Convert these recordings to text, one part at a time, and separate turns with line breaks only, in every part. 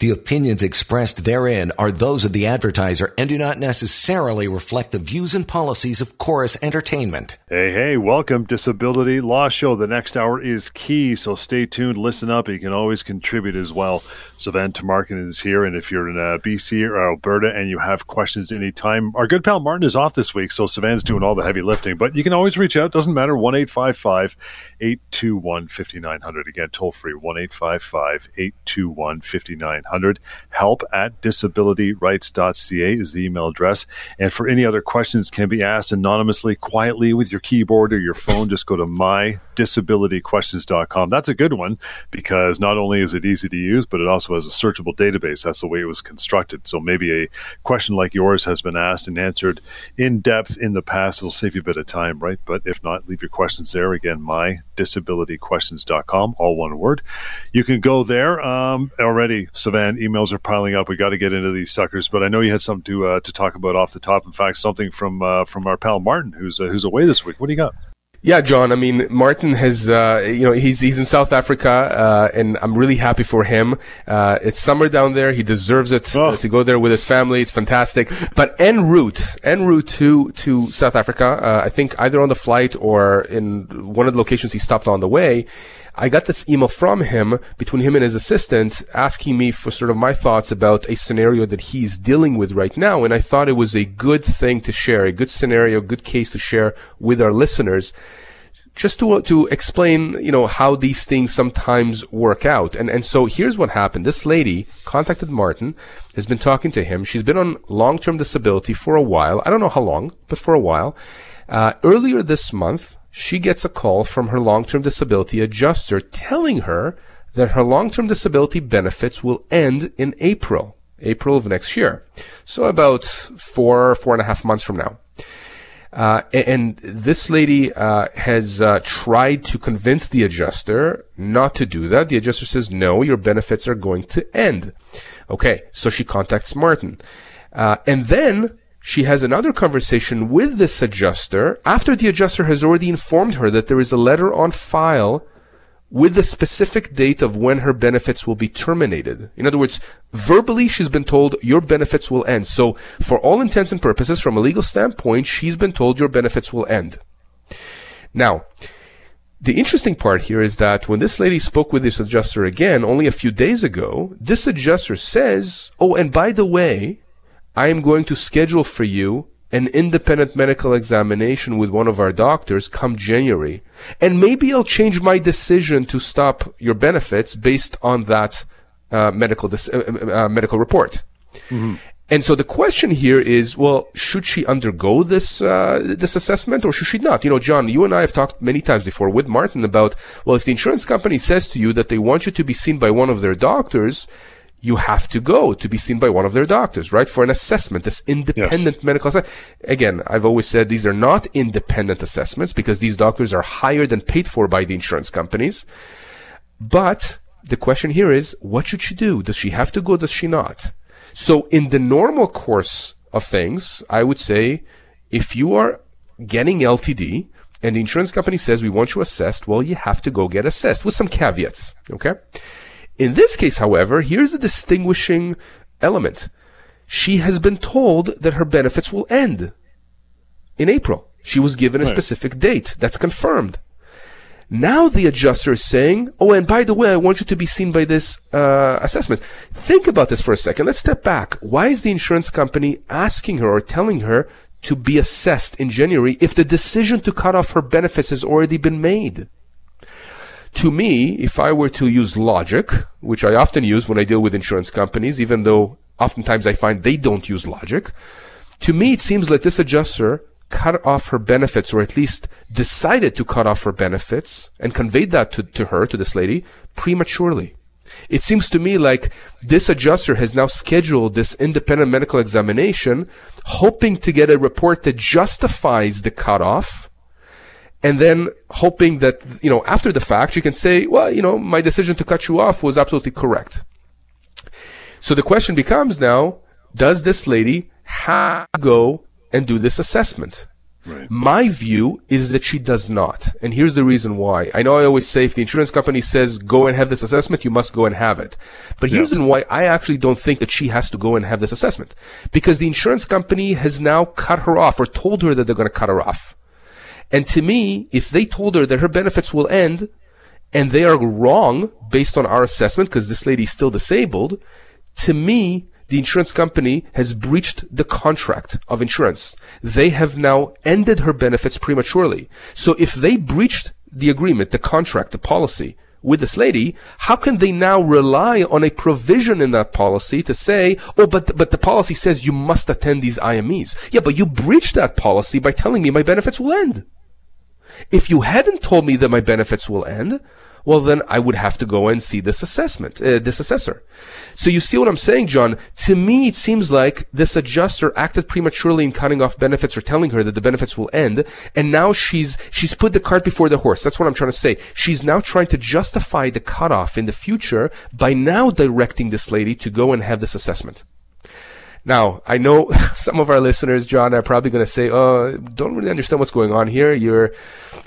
The opinions expressed therein are those of the advertiser and do not necessarily reflect the views and policies of Corus Entertainment.
Hey, hey, welcome Disability Law Show. The next hour is key, so stay tuned, listen up. You can always contribute as well. Sivan Tamarkin is here, and if you're in uh, BC or Alberta and you have questions anytime, our good pal Martin is off this week, so Sivan's doing all the heavy lifting, but you can always reach out. Doesn't matter. 1 821 5900. Again, toll free 1 821 5900. 800 help at disabilityrights.ca is the email address. And for any other questions can be asked anonymously, quietly with your keyboard or your phone, just go to mydisabilityquestions.com. That's a good one because not only is it easy to use, but it also has a searchable database. That's the way it was constructed. So maybe a question like yours has been asked and answered in depth in the past. It'll save you a bit of time, right? But if not, leave your questions there. Again, mydisabilityquestions.com, all one word. You can go there um, already. Savannah man, emails are piling up. We got to get into these suckers. But I know you had something to uh, to talk about off the top. In fact, something from uh, from our pal Martin, who's uh, who's away this week. What do you got?
Yeah, John. I mean, Martin has, uh, you know, he's he's in South Africa, uh, and I'm really happy for him. Uh, it's summer down there; he deserves it oh. to go there with his family. It's fantastic. But en route, en route to to South Africa, uh, I think either on the flight or in one of the locations he stopped on the way, I got this email from him, between him and his assistant, asking me for sort of my thoughts about a scenario that he's dealing with right now. And I thought it was a good thing to share, a good scenario, good case to share with our listeners. Just to, to explain, you know, how these things sometimes work out. And, and so here's what happened. This lady contacted Martin, has been talking to him. She's been on long-term disability for a while. I don't know how long, but for a while. Uh, earlier this month, she gets a call from her long-term disability adjuster telling her that her long-term disability benefits will end in April, April of next year. So about four, four and a half months from now. Uh, and this lady uh, has uh, tried to convince the adjuster not to do that. The adjuster says, no, your benefits are going to end. Okay, so she contacts Martin. Uh, and then she has another conversation with this adjuster after the adjuster has already informed her that there is a letter on file with the specific date of when her benefits will be terminated. In other words, verbally she's been told your benefits will end. So for all intents and purposes, from a legal standpoint, she's been told your benefits will end. Now, the interesting part here is that when this lady spoke with this adjuster again only a few days ago, this adjuster says, oh, and by the way, I am going to schedule for you an independent medical examination with one of our doctors come January. And maybe I'll change my decision to stop your benefits based on that uh, medical dis- uh, uh, uh medical report. Mm-hmm. And so the question here is, well, should she undergo this uh, this assessment or should she not? You know, John, you and I have talked many times before with Martin about, well, if the insurance company says to you that they want you to be seen by one of their doctors, you have to go to be seen by one of their doctors, right? For an assessment, this independent yes. medical assessment. Again, I've always said these are not independent assessments because these doctors are hired and paid for by the insurance companies. But the question here is, what should she do? Does she have to go? Does she not? So in the normal course of things, I would say if you are getting LTD and the insurance company says we want you assessed, well, you have to go get assessed with some caveats. Okay. In this case, however, here's the distinguishing element. She has been told that her benefits will end in April. She was given a right. specific date. That's confirmed. Now the adjuster is saying, oh, and by the way, I want you to be seen by this uh, assessment. Think about this for a second. Let's step back. Why is the insurance company asking her or telling her to be assessed in January if the decision to cut off her benefits has already been made? To me, if I were to use logic, which I often use when I deal with insurance companies, even though oftentimes I find they don't use logic, to me it seems like this adjuster cut off her benefits or at least decided to cut off her benefits and conveyed that to, to her, to this lady, prematurely. It seems to me like this adjuster has now scheduled this independent medical examination, hoping to get a report that justifies the cutoff and then hoping that, you know, after the fact, you can say, well, you know, my decision to cut you off was absolutely correct. So the question becomes now, does this lady have to go and do this assessment? Right. My view is that she does not. And here's the reason why. I know I always say if the insurance company says go and have this assessment, you must go and have it. But here's yeah. why I actually don't think that she has to go and have this assessment. Because the insurance company has now cut her off or told her that they're going to cut her off. And to me, if they told her that her benefits will end and they are wrong based on our assessment because this lady is still disabled, to me, the insurance company has breached the contract of insurance. They have now ended her benefits prematurely. So if they breached the agreement, the contract, the policy with this lady, how can they now rely on a provision in that policy to say, oh, but, but the policy says you must attend these IMEs. Yeah, but you breached that policy by telling me my benefits will end. If you hadn't told me that my benefits will end, well then I would have to go and see this assessment, uh, this assessor. So you see what I'm saying, John? To me, it seems like this adjuster acted prematurely in cutting off benefits or telling her that the benefits will end, and now she's she's put the cart before the horse. That's what I'm trying to say. She's now trying to justify the cutoff in the future by now directing this lady to go and have this assessment. Now, I know some of our listeners, John, are probably going to say, "Oh, don't really understand what's going on here. You're,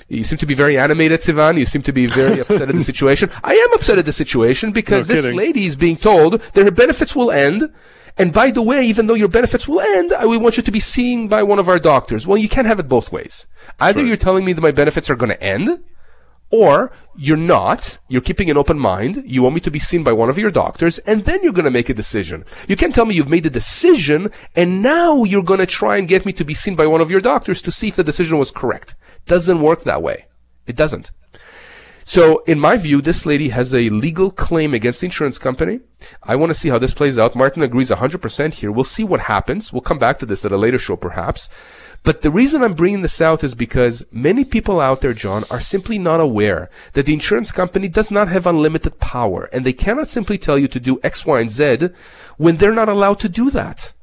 you seem to be very animated, Sivan. You seem to be very upset at the situation." I am upset at the situation because no this lady is being told that her benefits will end. And by the way, even though your benefits will end, I we want you to be seen by one of our doctors. Well, you can't have it both ways. Either sure. you're telling me that my benefits are going to end, or you're not, you're keeping an open mind, you want me to be seen by one of your doctors, and then you're gonna make a decision. You can't tell me you've made a decision, and now you're gonna try and get me to be seen by one of your doctors to see if the decision was correct. Doesn't work that way. It doesn't. So, in my view, this lady has a legal claim against the insurance company. I want to see how this plays out. Martin agrees 100% here. We'll see what happens. We'll come back to this at a later show, perhaps. But the reason I'm bringing this out is because many people out there, John, are simply not aware that the insurance company does not have unlimited power and they cannot simply tell you to do X, Y, and Z when they're not allowed to do that.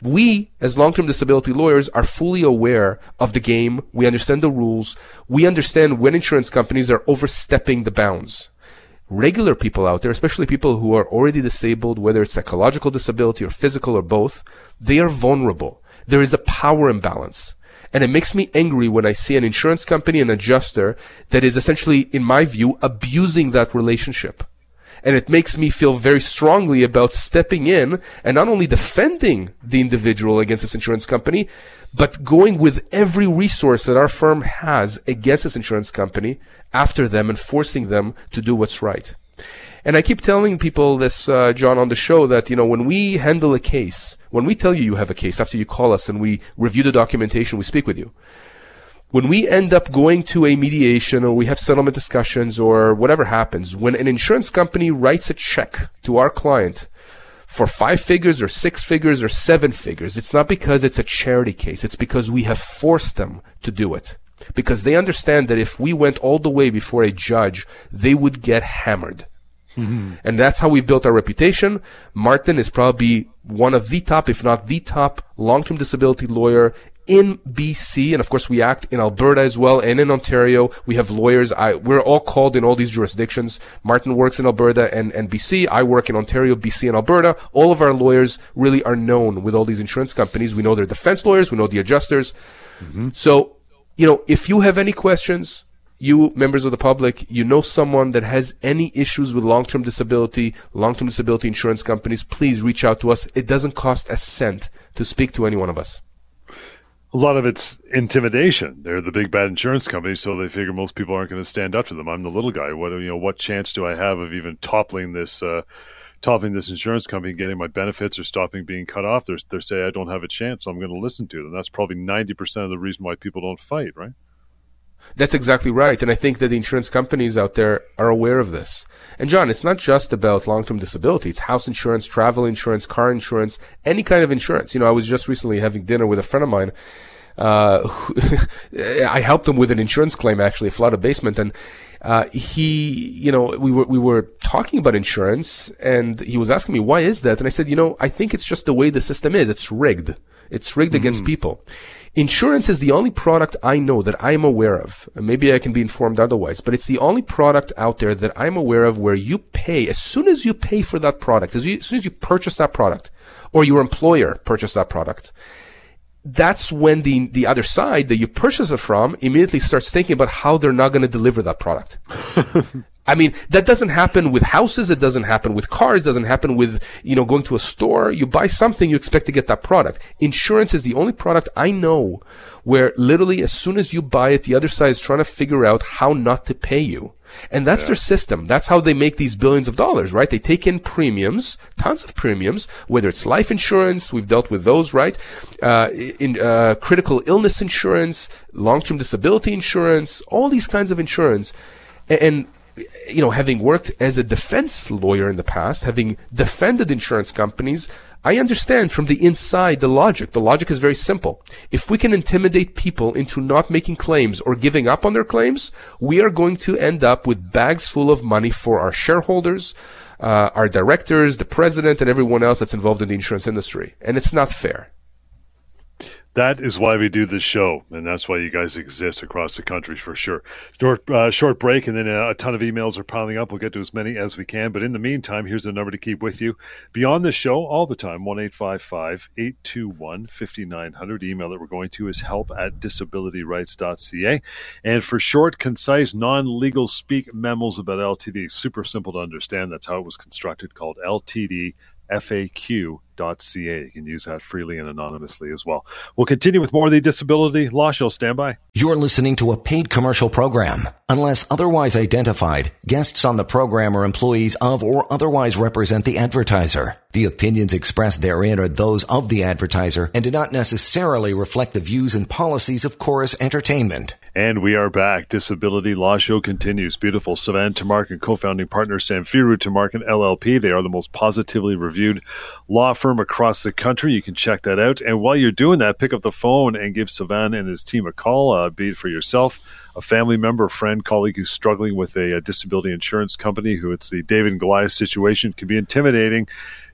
We, as long-term disability lawyers, are fully aware of the game. We understand the rules. We understand when insurance companies are overstepping the bounds. Regular people out there, especially people who are already disabled, whether it's psychological disability or physical or both, they are vulnerable there is a power imbalance. And it makes me angry when I see an insurance company and adjuster that is essentially, in my view, abusing that relationship. And it makes me feel very strongly about stepping in and not only defending the individual against this insurance company, but going with every resource that our firm has against this insurance company after them and forcing them to do what's right. And I keep telling people this, uh, John, on the show that, you know, when we handle a case, when we tell you you have a case after you call us and we review the documentation, we speak with you. When we end up going to a mediation or we have settlement discussions or whatever happens, when an insurance company writes a check to our client for five figures or six figures or seven figures, it's not because it's a charity case. It's because we have forced them to do it. Because they understand that if we went all the way before a judge, they would get hammered. Mm-hmm. And that's how we've built our reputation. Martin is probably one of the top, if not the top, long-term disability lawyer in BC, and of course we act in Alberta as well, and in Ontario. We have lawyers. I, we're all called in all these jurisdictions. Martin works in Alberta and, and BC. I work in Ontario, BC, and Alberta. All of our lawyers really are known with all these insurance companies. We know their defense lawyers. We know the adjusters. Mm-hmm. So, you know, if you have any questions, you members of the public, you know someone that has any issues with long-term disability, long-term disability insurance companies, please reach out to us. It doesn't cost a cent to speak to any one of us.
A lot of it's intimidation. They're the big bad insurance companies, so they figure most people aren't going to stand up to them. I'm the little guy. What you know? What chance do I have of even toppling this? Uh, toppling this insurance company, getting my benefits or stopping being cut off? They're, they say I don't have a chance, so I'm going to listen to them. That's probably ninety percent of the reason why people don't fight, right?
That's exactly right. And I think that the insurance companies out there are aware of this. And John, it's not just about long-term disability. It's house insurance, travel insurance, car insurance, any kind of insurance. You know, I was just recently having dinner with a friend of mine. Uh, I helped him with an insurance claim, actually, a flooded basement. And, uh, he, you know, we were, we were talking about insurance and he was asking me, why is that? And I said, you know, I think it's just the way the system is. It's rigged. It's rigged mm. against people. Insurance is the only product I know that I am aware of. Maybe I can be informed otherwise, but it's the only product out there that I'm aware of where you pay, as soon as you pay for that product, as, you, as soon as you purchase that product, or your employer purchase that product, that's when the the other side that you purchase it from immediately starts thinking about how they're not going to deliver that product. I mean, that doesn't happen with houses. It doesn't happen with cars. It doesn't happen with, you know, going to a store. You buy something, you expect to get that product. Insurance is the only product I know where literally as soon as you buy it, the other side is trying to figure out how not to pay you. And that's yeah. their system. That's how they make these billions of dollars, right? They take in premiums, tons of premiums, whether it's life insurance, we've dealt with those, right? Uh, in, uh, critical illness insurance, long-term disability insurance, all these kinds of insurance. And, and you know, having worked as a defense lawyer in the past, having defended insurance companies, I understand from the inside the logic. The logic is very simple. If we can intimidate people into not making claims or giving up on their claims, we are going to end up with bags full of money for our shareholders, uh, our directors, the president, and everyone else that's involved in the insurance industry. And it's not fair.
That is why we do this show, and that's why you guys exist across the country for sure. Short, uh, short break, and then a, a, ton of emails are piling up. We'll get to as many as we can. But in the meantime, here's the number to keep with you beyond the show all the time 1 821 5900. Email that we're going to is help at disabilityrights.ca. And for short, concise, non legal speak memos about LTD, super simple to understand. That's how it was constructed, called LTD FAQ you can use that freely and anonymously as well. We'll continue with more of the Disability Law Show. Stand by.
You're listening to a paid commercial program. Unless otherwise identified, guests on the program are employees of or otherwise represent the advertiser. The opinions expressed therein are those of the advertiser and do not necessarily reflect the views and policies of Corus Entertainment.
And we are back. Disability Law Show continues. Beautiful. Sivan Tamarkin co-founding partner Samfiru Tamarkin LLP. They are the most positively reviewed law firm across the country. You can check that out. And while you're doing that, pick up the phone and give Sivan and his team a call, uh, be it for yourself, a family member, a friend, colleague who's struggling with a, a disability insurance company, who it's the David and Goliath situation, can be intimidating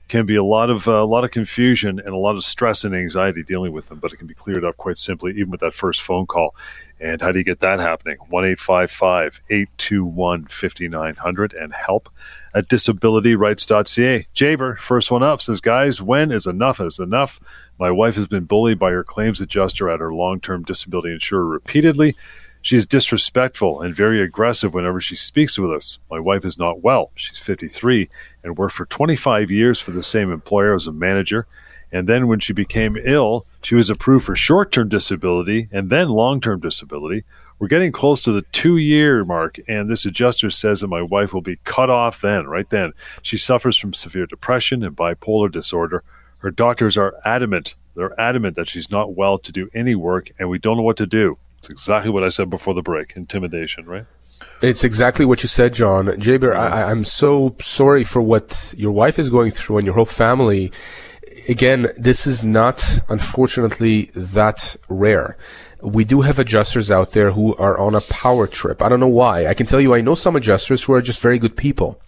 can be a lot of uh, a lot of confusion and a lot of stress and anxiety dealing with them, but it can be cleared up quite simply, even with that first phone call. And how do you get that happening? 1 821 5900 and help at disabilityrights.ca. Jaber, first one up, says, Guys, when is enough is enough? My wife has been bullied by her claims adjuster at her long term disability insurer repeatedly. She is disrespectful and very aggressive whenever she speaks with us. My wife is not well. She's 53 and worked for 25 years for the same employer as a manager. And then when she became ill, she was approved for short term disability and then long term disability. We're getting close to the two year mark, and this adjuster says that my wife will be cut off then, right then. She suffers from severe depression and bipolar disorder. Her doctors are adamant, they're adamant that she's not well to do any work, and we don't know what to do. It's exactly what I said before the break intimidation, right?
It's exactly what you said, John. Jaber, I, I'm so sorry for what your wife is going through and your whole family. Again, this is not, unfortunately, that rare we do have adjusters out there who are on a power trip. I don't know why. I can tell you, I know some adjusters who are just very good people.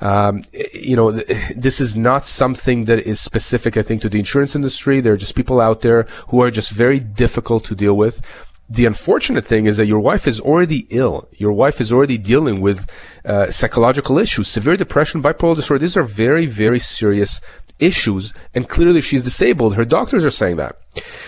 Um, you know, th- this is not something that is specific, I think, to the insurance industry. There are just people out there who are just very difficult to deal with. The unfortunate thing is that your wife is already ill. Your wife is already dealing with uh, psychological issues, severe depression, bipolar disorder. These are very, very serious issues, and clearly she's disabled. Her doctors are saying that.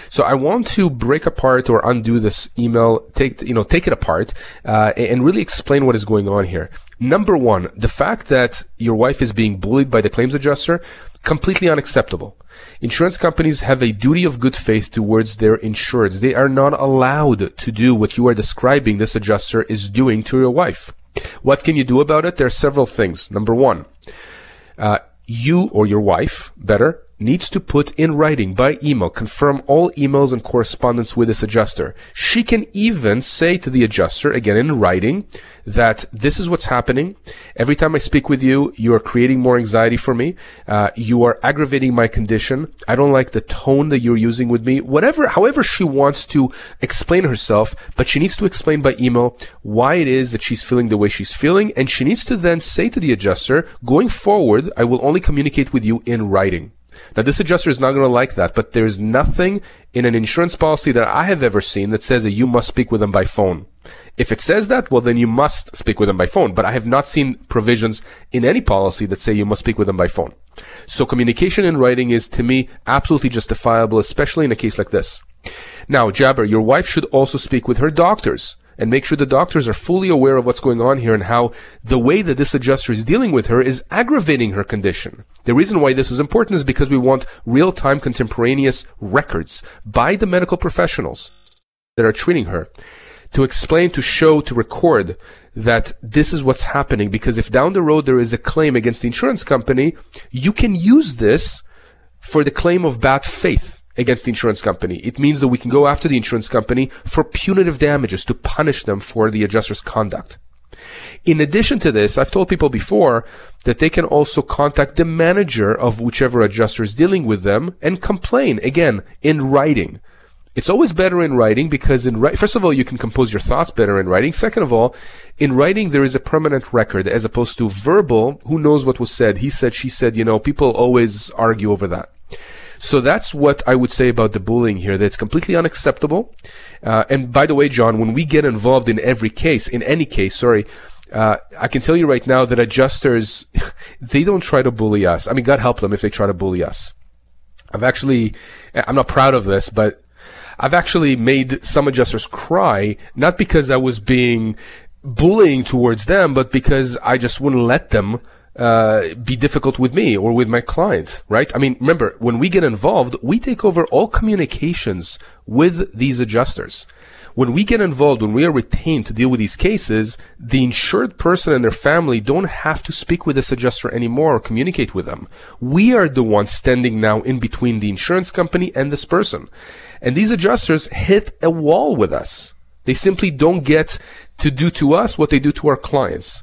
So I want to break apart or undo this email, take you know take it apart, uh, and really explain what is going on here. Number one, the fact that your wife is being bullied by the claims adjuster, completely unacceptable. Insurance companies have a duty of good faith towards their insureds. They are not allowed to do what you are describing this adjuster is doing to your wife. What can you do about it? There are several things. Number one, uh, you or your wife, better, needs to put in writing by email, confirm all emails and correspondence with this adjuster. She can even say to the adjuster, again in writing, that this is what's happening. Every time I speak with you, you are creating more anxiety for me. Uh, you are aggravating my condition. I don't like the tone that you're using with me. Whatever, however she wants to explain herself, but she needs to explain by email why it is that she's feeling the way she's feeling. And she needs to then say to the adjuster, going forward, I will only communicate with you in writing. Now, this adjuster is not going to like that, but there's nothing in an insurance policy that I have ever seen that says that you must speak with them by phone. If it says that, well, then you must speak with them by phone. But I have not seen provisions in any policy that say you must speak with them by phone. So communication in writing is, to me, absolutely justifiable, especially in a case like this. Now, Jabber, your wife should also speak with her doctors and make sure the doctors are fully aware of what's going on here and how the way that this adjuster is dealing with her is aggravating her condition. The reason why this is important is because we want real-time contemporaneous records by the medical professionals that are treating her to explain, to show, to record that this is what's happening. Because if down the road there is a claim against the insurance company, you can use this for the claim of bad faith against the insurance company. It means that we can go after the insurance company for punitive damages to punish them for the adjuster's conduct. In addition to this, I've told people before that they can also contact the manager of whichever adjuster is dealing with them and complain, again, in writing. It's always better in writing because in ri- first of all, you can compose your thoughts better in writing. Second of all, in writing, there is a permanent record as opposed to verbal. Who knows what was said? He said, she said, you know, people always argue over that. So that's what I would say about the bullying here. That's completely unacceptable. Uh, and by the way, John, when we get involved in every case, in any case, sorry, uh, I can tell you right now that adjusters, they don't try to bully us. I mean, God help them if they try to bully us. I've actually, I'm not proud of this, but I've actually made some adjusters cry, not because I was being bullying towards them, but because I just wouldn't let them uh, be difficult with me or with my client, right? I mean, remember, when we get involved, we take over all communications with these adjusters. When we get involved, when we are retained to deal with these cases, the insured person and their family don't have to speak with this adjuster anymore or communicate with them. We are the ones standing now in between the insurance company and this person. And these adjusters hit a wall with us. They simply don't get to do to us what they do to our clients.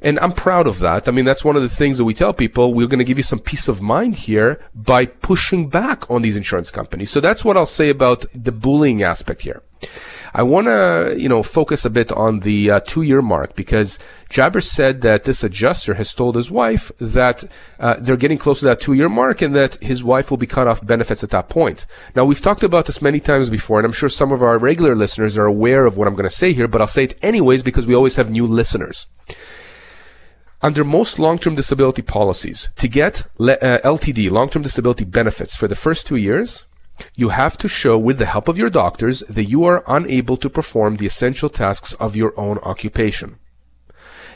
And I'm proud of that. I mean, that's one of the things that we tell people. We're going to give you some peace of mind here by pushing back on these insurance companies. So that's what I'll say about the bullying aspect here. I want to, you know, focus a bit on the uh, two-year mark because Jabber said that this adjuster has told his wife that uh, they're getting close to that two-year mark and that his wife will be cut off benefits at that point. Now, we've talked about this many times before, and I'm sure some of our regular listeners are aware of what I'm going to say here, but I'll say it anyways because we always have new listeners. Under most long-term disability policies, to get le- uh, LTD, long-term disability benefits for the first two years, you have to show with the help of your doctors that you are unable to perform the essential tasks of your own occupation.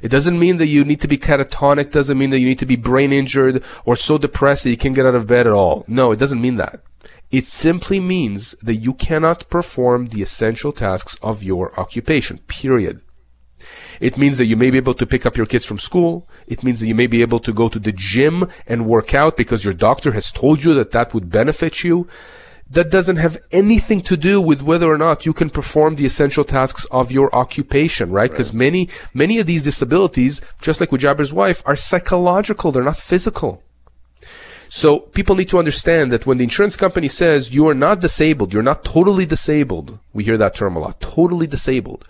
It doesn't mean that you need to be catatonic, doesn't mean that you need to be brain injured or so depressed that you can't get out of bed at all. No, it doesn't mean that. It simply means that you cannot perform the essential tasks of your occupation, period. It means that you may be able to pick up your kids from school. It means that you may be able to go to the gym and work out because your doctor has told you that that would benefit you. That doesn't have anything to do with whether or not you can perform the essential tasks of your occupation, right? Because right. many, many of these disabilities, just like with Jabber's wife, are psychological. They're not physical. So people need to understand that when the insurance company says you are not disabled, you're not totally disabled. We hear that term a lot. Totally disabled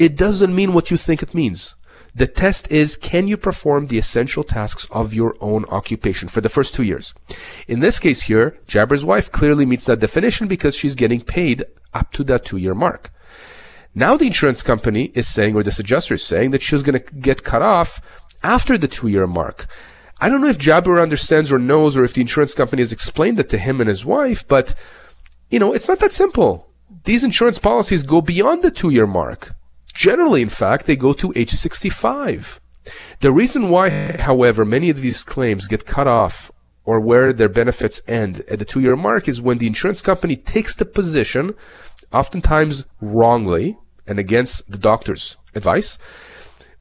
it doesn't mean what you think it means. The test is can you perform the essential tasks of your own occupation for the first two years? In this case here, Jabber's wife clearly meets that definition because she's getting paid up to that two year mark. Now the insurance company is saying, or this adjuster is saying, that she's going to get cut off after the two year mark. I don't know if Jabber understands or knows or if the insurance company has explained it to him and his wife, but, you know, it's not that simple. These insurance policies go beyond the two year mark. Generally, in fact, they go to age 65. The reason why, however, many of these claims get cut off or where their benefits end at the two year mark is when the insurance company takes the position, oftentimes wrongly and against the doctor's advice,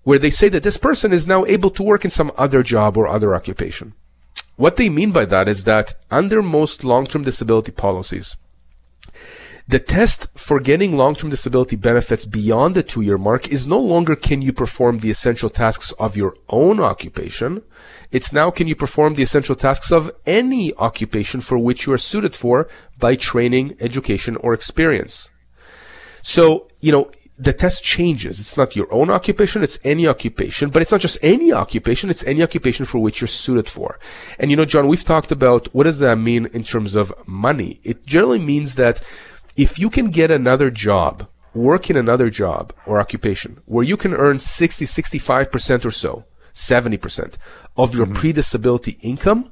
where they say that this person is now able to work in some other job or other occupation. What they mean by that is that under most long term disability policies, the test for getting long-term disability benefits beyond the two-year mark is no longer can you perform the essential tasks of your own occupation. It's now can you perform the essential tasks of any occupation for which you are suited for by training, education, or experience. So, you know, the test changes. It's not your own occupation, it's any occupation, but it's not just any occupation, it's any occupation for which you're suited for. And you know, John, we've talked about what does that mean in terms of money? It generally means that if you can get another job, work in another job or occupation where you can earn 60, 65% or so, 70% of your mm-hmm. pre-disability income,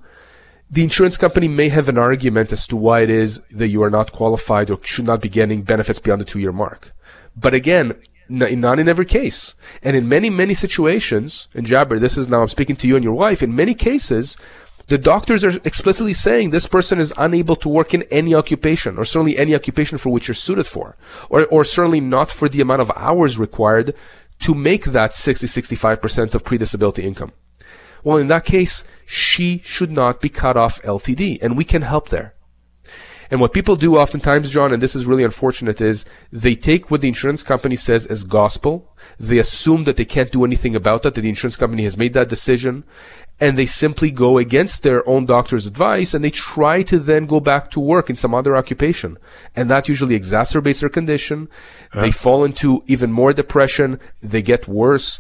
the insurance company may have an argument as to why it is that you are not qualified or should not be getting benefits beyond the two year mark. But again, n- not in every case. And in many, many situations, and Jabber, this is now I'm speaking to you and your wife, in many cases, the doctors are explicitly saying this person is unable to work in any occupation, or certainly any occupation for which you're suited for, or, or certainly not for the amount of hours required to make that 60, 65% of pre-disability income. Well, in that case, she should not be cut off LTD, and we can help there. And what people do oftentimes, John, and this is really unfortunate, is they take what the insurance company says as gospel. They assume that they can't do anything about that, that the insurance company has made that decision, and they simply go against their own doctor's advice and they try to then go back to work in some other occupation. And that usually exacerbates their condition. Uh-huh. They fall into even more depression. They get worse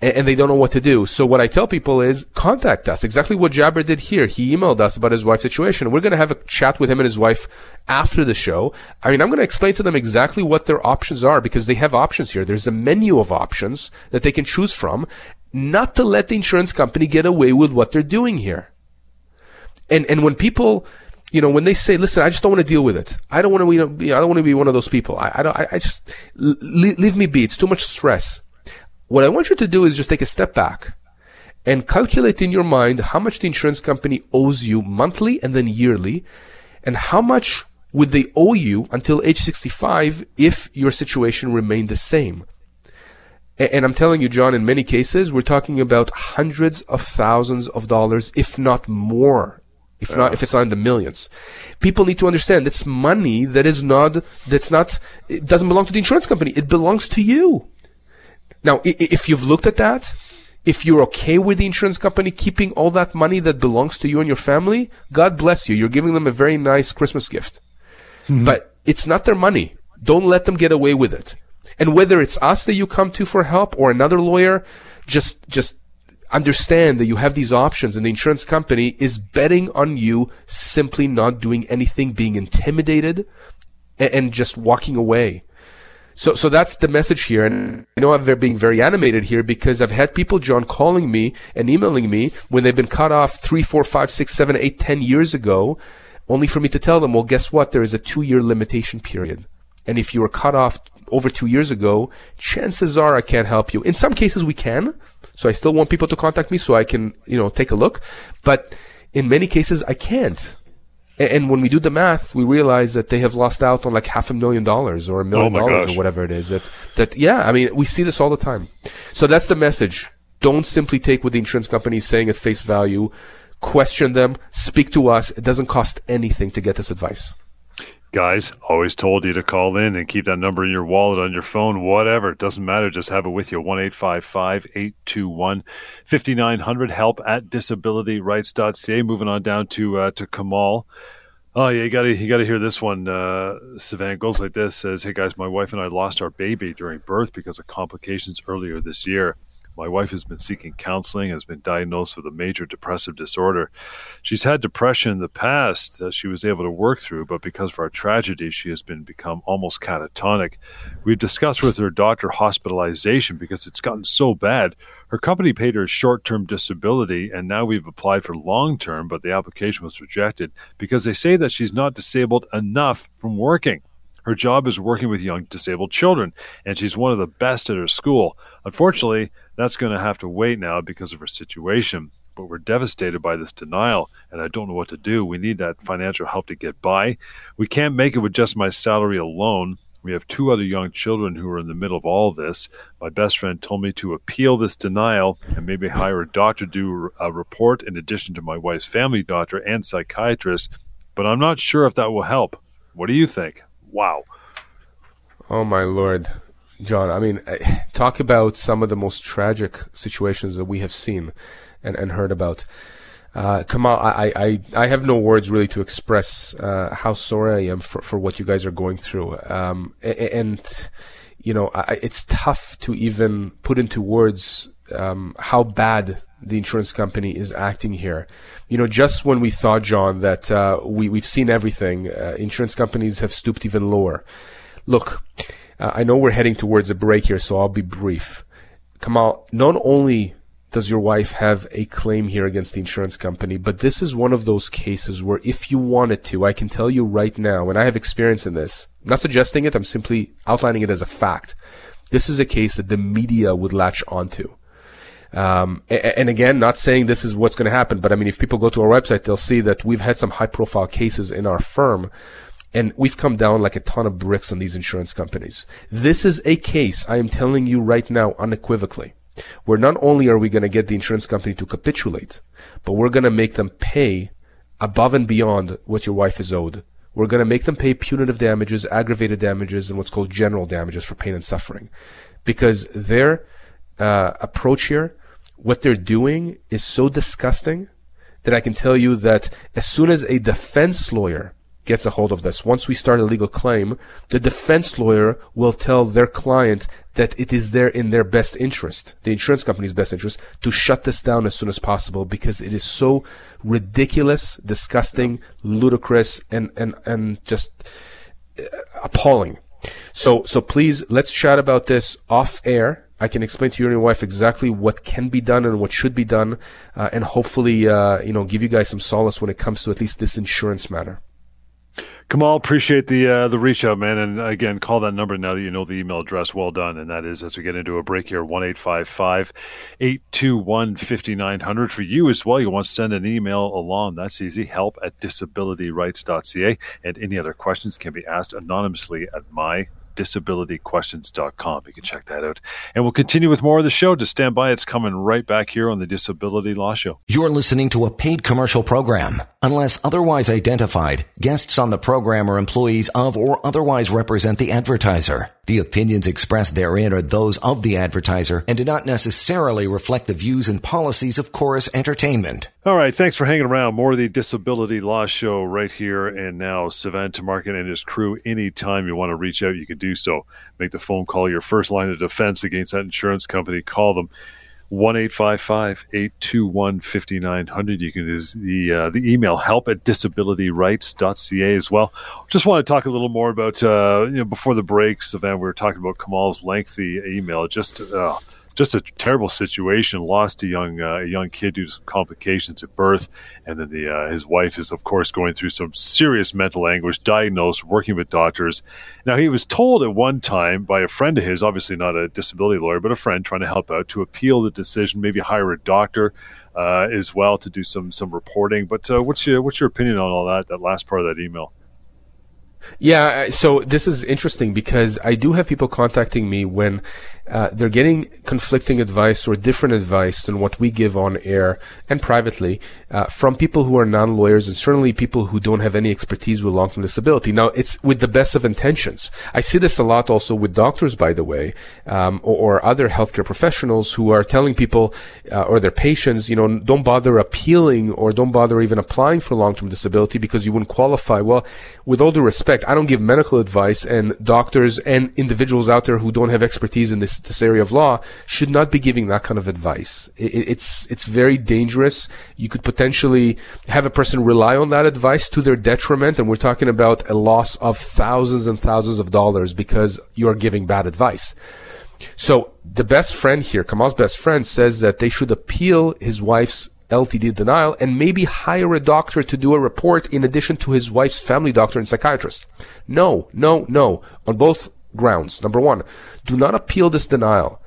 and, they don't know what to do. So what I tell people is contact us. Exactly what Jabber did here. He emailed us about his wife's situation. We're going to have a chat with him and his wife after the show. I mean, I'm going to explain to them exactly what their options are because they have options here. There's a menu of options that they can choose from not to let the insurance company get away with what they're doing here. And, and when people, you know, when they say, listen, I just don't want to deal with it. I don't want to be, I don't want to be one of those people. I, I don't, I, I just, leave, leave me be. It's too much stress. What I want you to do is just take a step back and calculate in your mind how much the insurance company owes you monthly and then yearly and how much would they owe you until age 65 if your situation remained the same. And I'm telling you, John, in many cases, we're talking about hundreds of thousands of dollars, if not more. If not, if it's not in the millions. People need to understand it's money that is not, that's not, it doesn't belong to the insurance company. It belongs to you. Now, if you've looked at that, if you're okay with the insurance company keeping all that money that belongs to you and your family, God bless you. You're giving them a very nice Christmas gift. Mm-hmm. But it's not their money. Don't let them get away with it. And whether it's us that you come to for help or another lawyer, just, just understand that you have these options and the insurance company is betting on you simply not doing anything, being intimidated and, and just walking away. So, so that's the message here. And I know I'm being very animated here because I've had people, John, calling me and emailing me when they've been cut off three, four, five, six, seven, eight, ten years ago, only for me to tell them, well, guess what? There is a two year limitation period. And if you were cut off over two years ago, chances are I can't help you. In some cases we can. So I still want people to contact me so I can, you know, take a look. But in many cases I can't. And when we do the math, we realize that they have lost out on like half a million dollars or a million oh dollars or whatever it is. That, that, yeah, I mean, we see this all the time. So that's the message. Don't simply take what the insurance company is saying at face value. Question them. Speak to us. It doesn't cost anything to get this advice.
Guys, always told you to call in and keep that number in your wallet, on your phone, whatever. It doesn't matter. Just have it with you. 1 821 5900. Help at disabilityrights.ca. Moving on down to uh, to Kamal. Oh yeah, you gotta you gotta hear this one. Uh, Savannah goes like this: says, "Hey guys, my wife and I lost our baby during birth because of complications earlier this year. My wife has been seeking counseling, has been diagnosed with a major depressive disorder. She's had depression in the past that she was able to work through, but because of our tragedy, she has been become almost catatonic. We've discussed with her doctor hospitalization because it's gotten so bad. Her company paid her short term disability, and now we've applied for long term, but the application was rejected because they say that she's not disabled enough from working. Her job is working with young disabled children, and she's one of the best at her school. Unfortunately, that's going to have to wait now because of her situation. But we're devastated by this denial, and I don't know what to do. We need that financial help to get by. We can't make it with just my salary alone. We have two other young children who are in the middle of all this. My best friend told me to appeal this denial and maybe hire a doctor to do a report in addition to my wife's family doctor and psychiatrist, but I'm not sure if that will help. What do you think? Wow.
Oh my lord. John, I mean, eh, talk about some of the most tragic situations that we have seen and, and heard about. Uh, Kamal, I, I, I have no words really to express uh, how sorry I am for, for what you guys are going through. Um, and, you know, I, it's tough to even put into words um, how bad the insurance company is acting here. You know, just when we thought, John, that uh, we, we've seen everything, uh, insurance companies have stooped even lower. Look, uh, I know we're heading towards a break here, so I'll be brief. Kamal, not only does your wife have a claim here against the insurance company? But this is one of those cases where if you wanted to, I can tell you right now, and I have experience in this, I'm not suggesting it, I'm simply outlining it as a fact. This is a case that the media would latch onto. Um, and, again, not saying this is what's going to happen, but I mean, if people go to our website, they'll see that we've had some high profile cases in our firm and we've come down like a ton of bricks on these insurance companies. This is a case I am telling you right now unequivocally where not only are we going to get the insurance company to capitulate, but we're going to make them pay above and beyond what your wife is owed. We're going to make them pay punitive damages, aggravated damages, and what's called general damages for pain and suffering. Because their uh, approach here, what they're doing is so disgusting that I can tell you that as soon as a defense lawyer gets a hold of this. Once we start a legal claim, the defense lawyer will tell their client that it is there in their best interest, the insurance company's best interest, to shut this down as soon as possible because it is so ridiculous, disgusting, ludicrous, and, and, and just uh, appalling. So, so please, let's chat about this off air. I can explain to you and your wife exactly what can be done and what should be done, uh, and hopefully, uh, you know, give you guys some solace when it comes to at least this insurance matter.
Kamal, appreciate the uh, the reach out, man. And again, call that number now that you know the email address. Well done. And that is, as we get into a break here, 1 821 5900. For you as well, you want to send an email along. That's easy. Help at disabilityrights.ca. And any other questions can be asked anonymously at my disabilityquestions.com. You can check that out. And we'll continue with more of the show. To stand by, it's coming right back here on the Disability Law Show.
You're listening to a paid commercial program. Unless otherwise identified, guests on the program are employees of or otherwise represent the advertiser. The opinions expressed therein are those of the advertiser and do not necessarily reflect the views and policies of Corus Entertainment.
All right, thanks for hanging around. More of the Disability Law Show right here and now. Sivan Tamarkin and his crew, anytime you want to reach out, you can do so. Make the phone call, your first line of defense against that insurance company. Call them. 1 821 5900. You can use the, uh, the email help at disabilityrights.ca as well. Just want to talk a little more about, uh, you know, before the break, Sivan, we were talking about Kamal's lengthy email. Just, uh, just a terrible situation. Lost a young uh, a young kid due to some complications at birth, and then the uh, his wife is of course going through some serious mental anguish. Diagnosed, working with doctors. Now he was told at one time by a friend of his, obviously not a disability lawyer, but a friend trying to help out, to appeal the decision, maybe hire a doctor uh, as well to do some some reporting. But uh, what's your what's your opinion on all that? That last part of that email.
Yeah, so this is interesting because I do have people contacting me when uh, they're getting conflicting advice or different advice than what we give on air and privately uh, from people who are non-lawyers and certainly people who don't have any expertise with long-term disability. Now, it's with the best of intentions. I see this a lot also with doctors, by the way, um, or, or, other healthcare professionals who are telling people uh, or their patients, you know, don't bother appealing or don't bother even applying for long-term disability because you wouldn't qualify. Well, with all due respect, I don't give medical advice, and doctors and individuals out there who don't have expertise in this this area of law should not be giving that kind of advice. It, it's it's very dangerous. You could potentially have a person rely on that advice to their detriment, and we're talking about a loss of thousands and thousands of dollars because you are giving bad advice. So the best friend here, Kamal's best friend, says that they should appeal his wife's LTD denial and maybe hire a doctor to do a report in addition to his wife's family doctor and psychiatrist. No, no, no. On both grounds. Number one, do not appeal this denial.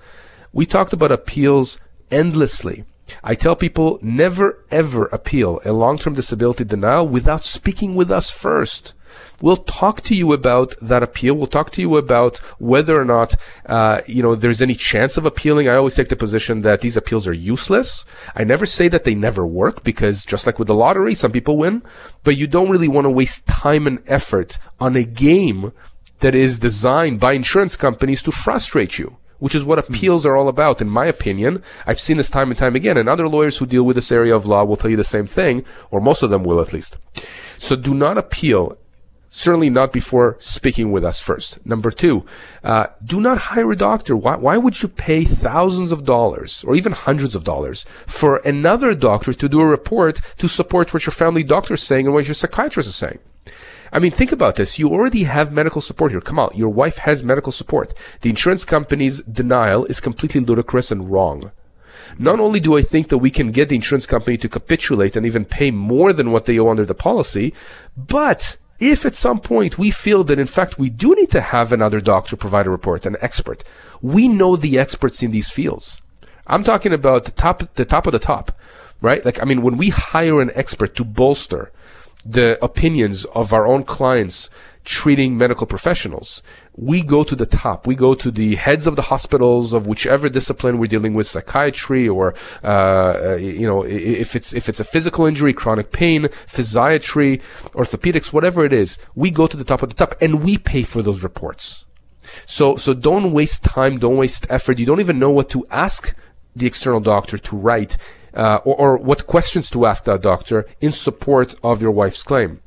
We talked about appeals endlessly. I tell people never ever appeal a long-term disability denial without speaking with us first. We'll talk to you about that appeal. We'll talk to you about whether or not, uh, you know, there's any chance of appealing. I always take the position that these appeals are useless. I never say that they never work because just like with the lottery, some people win, but you don't really want to waste time and effort on a game that is designed by insurance companies to frustrate you, which is what appeals are all about, in my opinion. I've seen this time and time again, and other lawyers who deal with this area of law will tell you the same thing, or most of them will at least. So do not appeal certainly not before speaking with us first. Number two, uh, do not hire a doctor. Why, why would you pay thousands of dollars or even hundreds of dollars for another doctor to do a report to support what your family doctor is saying and what your psychiatrist is saying? I mean, think about this. You already have medical support here. Come on. Your wife has medical support. The insurance company's denial is completely ludicrous and wrong. Not only do I think that we can get the insurance company to capitulate and even pay more than what they owe under the policy, but if at some point we feel that in fact we do need to have another doctor provide a report, an expert, we know the experts in these fields. I'm talking about the top, the top of the top, right? Like, I mean, when we hire an expert to bolster the opinions of our own clients treating medical professionals, we go to the top. We go to the heads of the hospitals of whichever discipline we're dealing with, psychiatry or, uh, you know, if it's, if it's a physical injury, chronic pain, physiatry, orthopedics, whatever it is, we go to the top of the top and we pay for those reports. So, so don't waste time, don't waste effort. You don't even know what to ask the external doctor to write, uh, or, or what questions to ask that doctor in support of your wife's claim.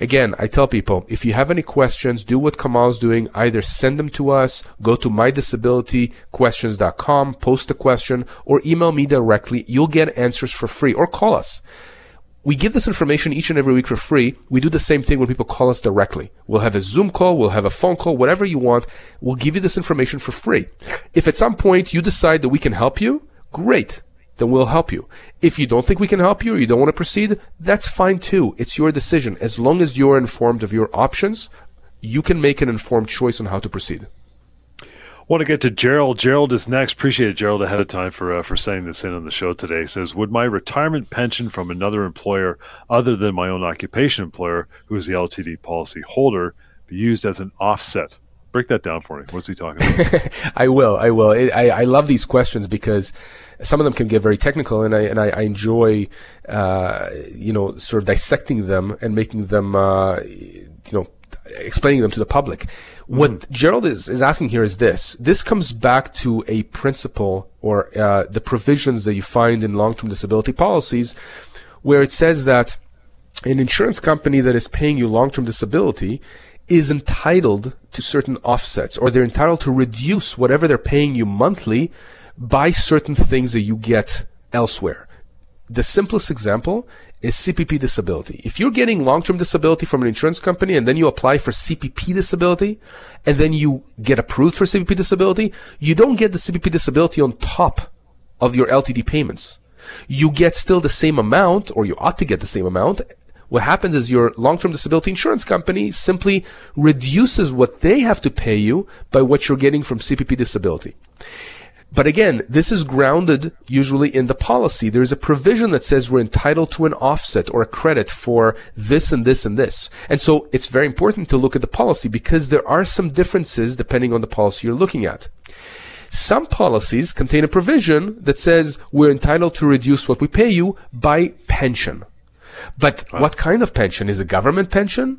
Again, I tell people, if you have any questions, do what Kamal's doing. Either send them to us, go to mydisabilityquestions.com, post a question, or email me directly. You'll get answers for free, or call us. We give this information each and every week for free. We do the same thing when people call us directly. We'll have a Zoom call, we'll have a phone call, whatever you want. We'll give you this information for free. If at some point you decide that we can help you, great then we'll help you. If you don't think we can help you or you don't want to proceed, that's fine too. It's your decision. As long as you're informed of your options, you can make an informed choice on how to proceed.
Want to get to Gerald? Gerald is next. Appreciate it, Gerald ahead of time for uh, for sending this in on the show today. Says, would my retirement pension from another employer other than my own occupation employer, who is the LTD policy holder, be used as an offset? Break that down for me. What's he talking about?
I will. I will. I, I love these questions because some of them can get very technical, and I and I, I enjoy, uh, you know, sort of dissecting them and making them, uh, you know, explaining them to the public. Mm-hmm. What Gerald is, is asking here is this. This comes back to a principle or uh, the provisions that you find in long-term disability policies where it says that an insurance company that is paying you long-term disability is entitled to certain offsets or they're entitled to reduce whatever they're paying you monthly by certain things that you get elsewhere. The simplest example is CPP disability. If you're getting long-term disability from an insurance company and then you apply for CPP disability and then you get approved for CPP disability, you don't get the CPP disability on top of your LTD payments. You get still the same amount or you ought to get the same amount. What happens is your long-term disability insurance company simply reduces what they have to pay you by what you're getting from CPP disability. But again, this is grounded usually in the policy. There's a provision that says we're entitled to an offset or a credit for this and this and this. And so it's very important to look at the policy because there are some differences depending on the policy you're looking at. Some policies contain a provision that says we're entitled to reduce what we pay you by pension. But what kind of pension? Is it government pension?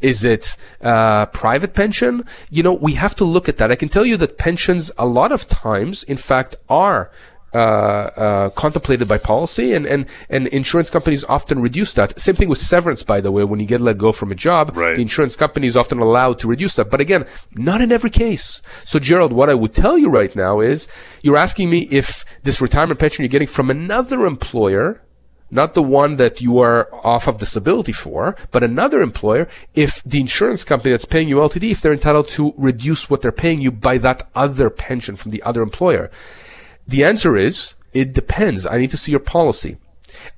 Is it uh, private pension? You know, we have to look at that. I can tell you that pensions, a lot of times, in fact, are uh, uh, contemplated by policy, and, and, and insurance companies often reduce that. Same thing with severance, by the way. When you get let go from a job, right. the insurance company is often allowed to reduce that. But again, not in every case. So, Gerald, what I would tell you right now is you're asking me if this retirement pension you're getting from another employer not the one that you are off of disability for, but another employer, if the insurance company that's paying you LTD, if they're entitled to reduce what they're paying you by that other pension from the other employer. The answer is, it depends. I need to see your policy.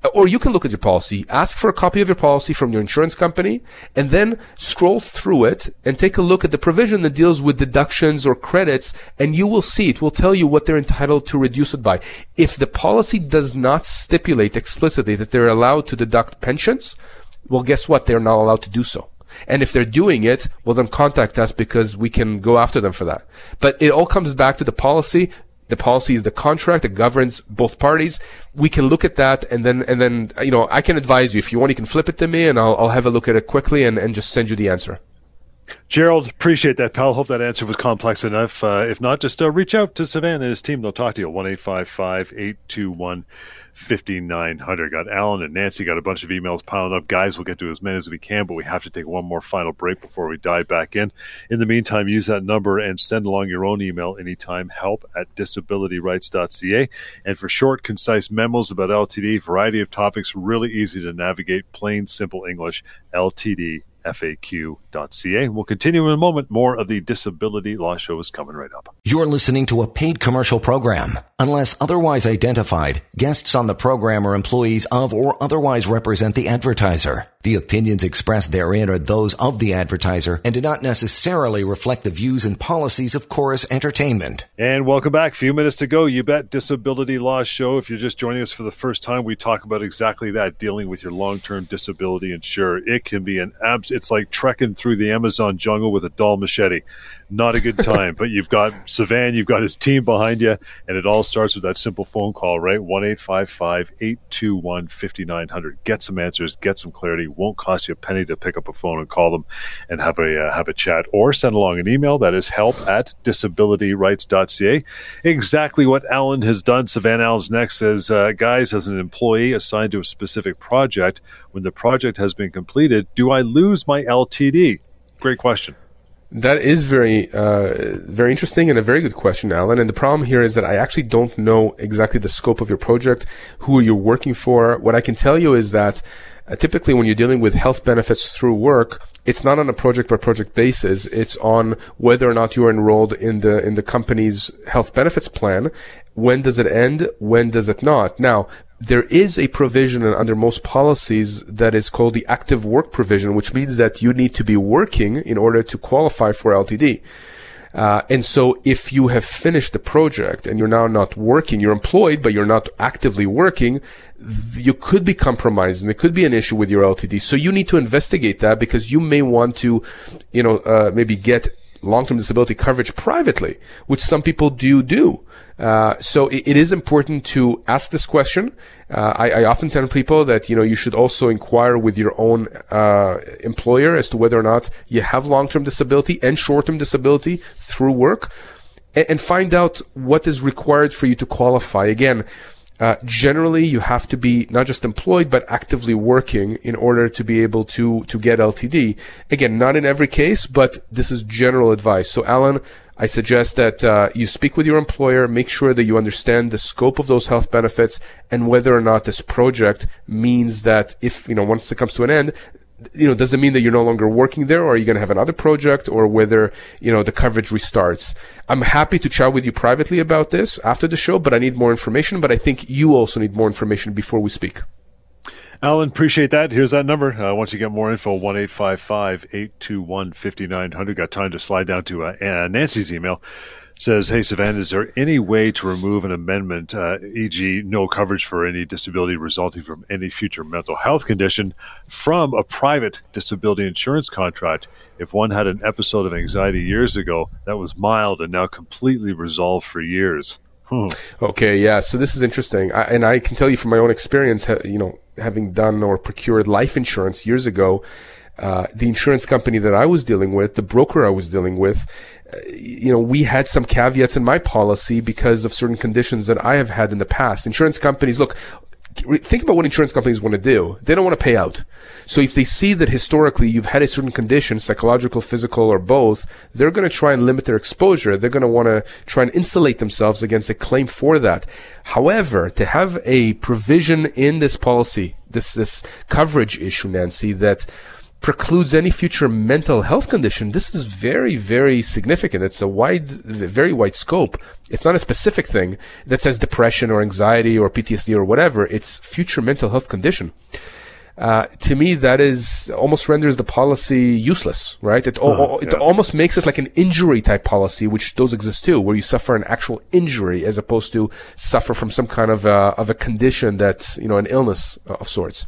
Uh, or you can look at your policy, ask for a copy of your policy from your insurance company, and then scroll through it and take a look at the provision that deals with deductions or credits, and you will see it will tell you what they're entitled to reduce it by. If the policy does not stipulate explicitly that they're allowed to deduct pensions, well, guess what? They're not allowed to do so. And if they're doing it, well, then contact us because we can go after them for that. But it all comes back to the policy. The policy is the contract that governs both parties. We can look at that and then, and then, you know, I can advise you. If you want, you can flip it to me and I'll, I'll have a look at it quickly and, and just send you the answer.
Gerald, appreciate that, pal. Hope that answer was complex enough. Uh, if not, just uh, reach out to Sivan and his team. They'll talk to you. 1 821 5900. Got Alan and Nancy, got a bunch of emails piling up. Guys, we'll get to as many as we can, but we have to take one more final break before we dive back in. In the meantime, use that number and send along your own email anytime help at disabilityrights.ca. And for short, concise memos about LTD, variety of topics, really easy to navigate, plain, simple English, LTD faq.ca. We'll continue in a moment. More of the Disability Law Show is coming right up.
You're listening to a paid commercial program. Unless otherwise identified, guests on the program are employees of or otherwise represent the advertiser. The opinions expressed therein are those of the advertiser and do not necessarily reflect the views and policies of Corus Entertainment.
And welcome back. A few minutes to go. You bet Disability Law Show. If you're just joining us for the first time, we talk about exactly that dealing with your long term disability insurer. It can be an abs, it's like trekking through the Amazon jungle with a dull machete. Not a good time, but you've got Sivan, you've got his team behind you, and it all starts with that simple phone call, right? 1 821 5900. Get some answers, get some clarity won't cost you a penny to pick up a phone and call them and have a uh, have a chat or send along an email that is help at disabilityrights.ca. Exactly what Alan has done. Sivan Allen's next says, uh, guys, as an employee assigned to a specific project, when the project has been completed, do I lose my LTD? Great question.
That is very, uh, very interesting and a very good question, Alan. And the problem here is that I actually don't know exactly the scope of your project, who you're working for. What I can tell you is that uh, typically when you're dealing with health benefits through work, it's not on a project by project basis. It's on whether or not you are enrolled in the in the company's health benefits plan. When does it end? When does it not? Now, there is a provision under most policies that is called the active work provision, which means that you need to be working in order to qualify for LTD. Uh, and so if you have finished the project and you're now not working, you're employed, but you're not actively working, you could be compromised and it could be an issue with your LTD. So you need to investigate that because you may want to, you know, uh, maybe get long-term disability coverage privately, which some people do do. Uh, so it, it is important to ask this question. Uh, I, I, often tell people that you know you should also inquire with your own uh, employer as to whether or not you have long-term disability and short-term disability through work, and, and find out what is required for you to qualify. Again, uh, generally, you have to be not just employed but actively working in order to be able to to get LTD. Again, not in every case, but this is general advice. So, Alan, I suggest that uh, you speak with your employer, make sure that you understand the scope of those health benefits and whether or not this project means that if you know once it comes to an end, you know, does it mean that you're no longer working there or are you going to have another project or whether, you know, the coverage restarts? I'm happy to chat with you privately about this after the show, but I need more information. But I think you also need more information before we speak.
Alan, appreciate that. Here's that number. Uh, once you get more info, 1 821 5900. Got time to slide down to uh, Nancy's email says, Hey, Sivan, is there any way to remove an amendment, uh, e.g., no coverage for any disability resulting from any future mental health condition from a private disability insurance contract if one had an episode of anxiety years ago that was mild and now completely resolved for years?
Hmm. Okay, yeah. So this is interesting, I, and I can tell you from my own experience, you know, having done or procured life insurance years ago, uh, the insurance company that I was dealing with, the broker I was dealing with, you know, we had some caveats in my policy because of certain conditions that I have had in the past. Insurance companies, look, think about what insurance companies want to do. They don't want to pay out. So if they see that historically you've had a certain condition, psychological, physical, or both, they're going to try and limit their exposure. They're going to want to try and insulate themselves against a claim for that. However, to have a provision in this policy, this, this coverage issue, Nancy, that precludes any future mental health condition, this is very, very significant. It's a wide, very wide scope. It's not a specific thing that says depression or anxiety or PTSD or whatever. It's future mental health condition. Uh, to me, that is almost renders the policy useless, right? It, uh, it yeah. almost makes it like an injury type policy, which those exist too, where you suffer an actual injury as opposed to suffer from some kind of a, of a condition that's, you know, an illness of sorts.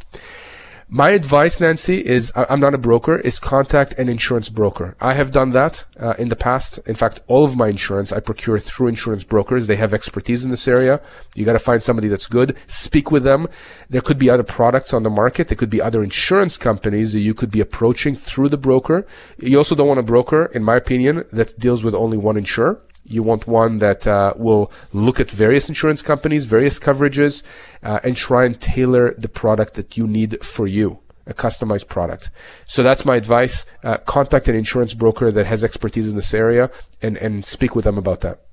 My advice, Nancy, is I'm not a broker, is contact an insurance broker. I have done that uh, in the past. In fact, all of my insurance I procure through insurance brokers. They have expertise in this area. You got to find somebody that's good. Speak with them. There could be other products on the market. There could be other insurance companies that you could be approaching through the broker. You also don't want a broker, in my opinion, that deals with only one insurer. You want one that uh, will look at various insurance companies, various coverages, uh, and try and tailor the product that you need for you, a customized product. So that's my advice. Uh, contact an insurance broker that has expertise in this area and, and speak with them about that.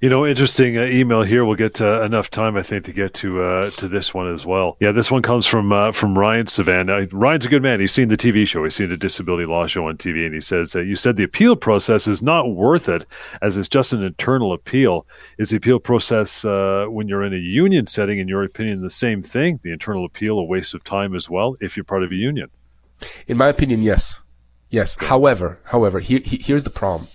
You know, interesting uh, email here. We'll get uh, enough time, I think, to get to uh, to this one as well. Yeah, this one comes from uh, from Ryan Sivan. Ryan's a good man. He's seen the TV show. He's seen the disability law show on TV, and he says you said the appeal process is not worth it, as it's just an internal appeal. Is the appeal process uh, when you're in a union setting, in your opinion, the same thing? The internal appeal a waste of time as well if you're part of a union?
In my opinion, yes, yes. However, however, here, here's the problem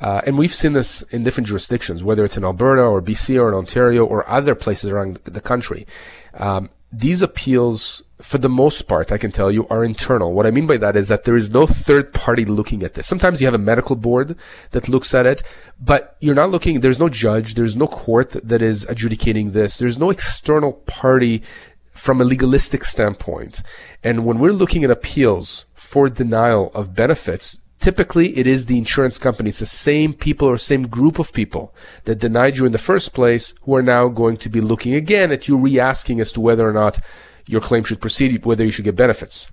uh, and we've seen this in different jurisdictions, whether it's in Alberta or BC or in Ontario or other places around the country. Um, these appeals, for the most part, I can tell you, are internal. What I mean by that is that there is no third party looking at this. Sometimes you have a medical board that looks at it, but you're not looking, there's no judge, there's no court that is adjudicating this, there's no external party from a legalistic standpoint. And when we're looking at appeals for denial of benefits, typically it is the insurance companies, the same people or same group of people that denied you in the first place who are now going to be looking again at you re-asking as to whether or not your claim should proceed, whether you should get benefits.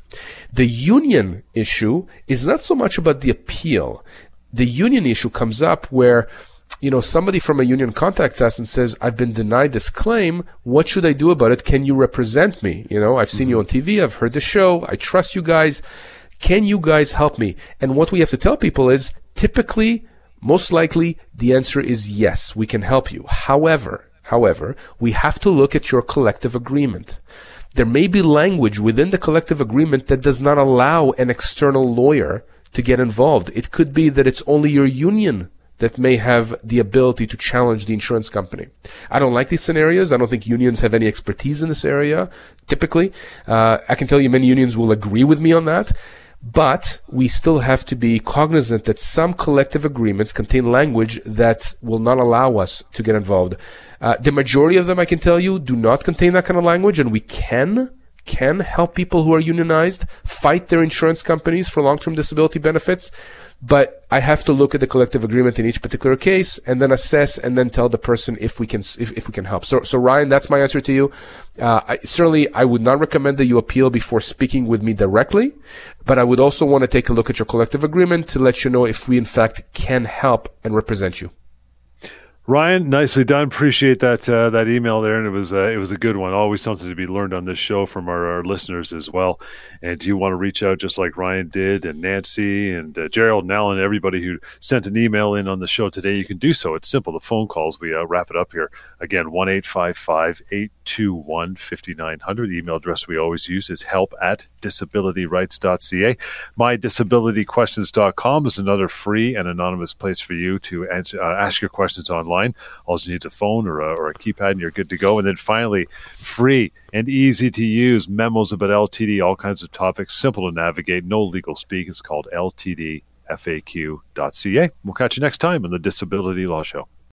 The union issue is not so much about the appeal. The union issue comes up where you know, somebody from a union contacts us and says, I've been denied this claim. What should I do about it? Can you represent me? You know, I've seen mm-hmm. you on TV. I've heard the show. I trust you guys. Can you guys help me? And what we have to tell people is typically, most likely, the answer is yes, we can help you. However, however, we have to look at your collective agreement. There may be language within the collective agreement that does not allow an external lawyer to get involved. It could be that it's only your union that may have the ability to challenge the insurance company. I don't like these scenarios. I don't think unions have any expertise in this area. Typically, uh, I can tell you many unions will agree with me on that. But we still have to be cognizant that some collective agreements contain language that will not allow us to get involved. Uh, the majority of them, I can tell you, do not contain that kind of language, and we can can help people who are unionized fight their insurance companies for long-term disability benefits. But I have to look at the collective agreement in each particular case and then assess and then tell the person if we can if, if we can help. So so Ryan, that's my answer to you. Uh, I, certainly, I would not recommend that you appeal before speaking with me directly, but I would also want to take a look at your collective agreement to let you know if we in fact can help and represent you.
Ryan, nicely done. Appreciate that uh, that email there, and it was uh, it was a good one. Always something to be learned on this show from our, our, listeners as well. And do you want to reach out just like Ryan did, and Nancy and uh, Gerald and Alan, everybody who sent an email in on the show today? You can do so. It's simple. The phone calls. We uh, wrap it up here again. One eight five five eight two one fifty nine hundred. The email address we always use is help at disabilityrights.ca. Mydisabilityquestions.com is another free and anonymous place for you to answer uh, ask your questions online online. All you need is a phone or a, or a keypad, and you're good to go. And then finally, free and easy to use memos about LTD, all kinds of topics, simple to navigate, no legal speak. It's called LTDFAQ.ca. We'll catch you next time on the Disability Law Show.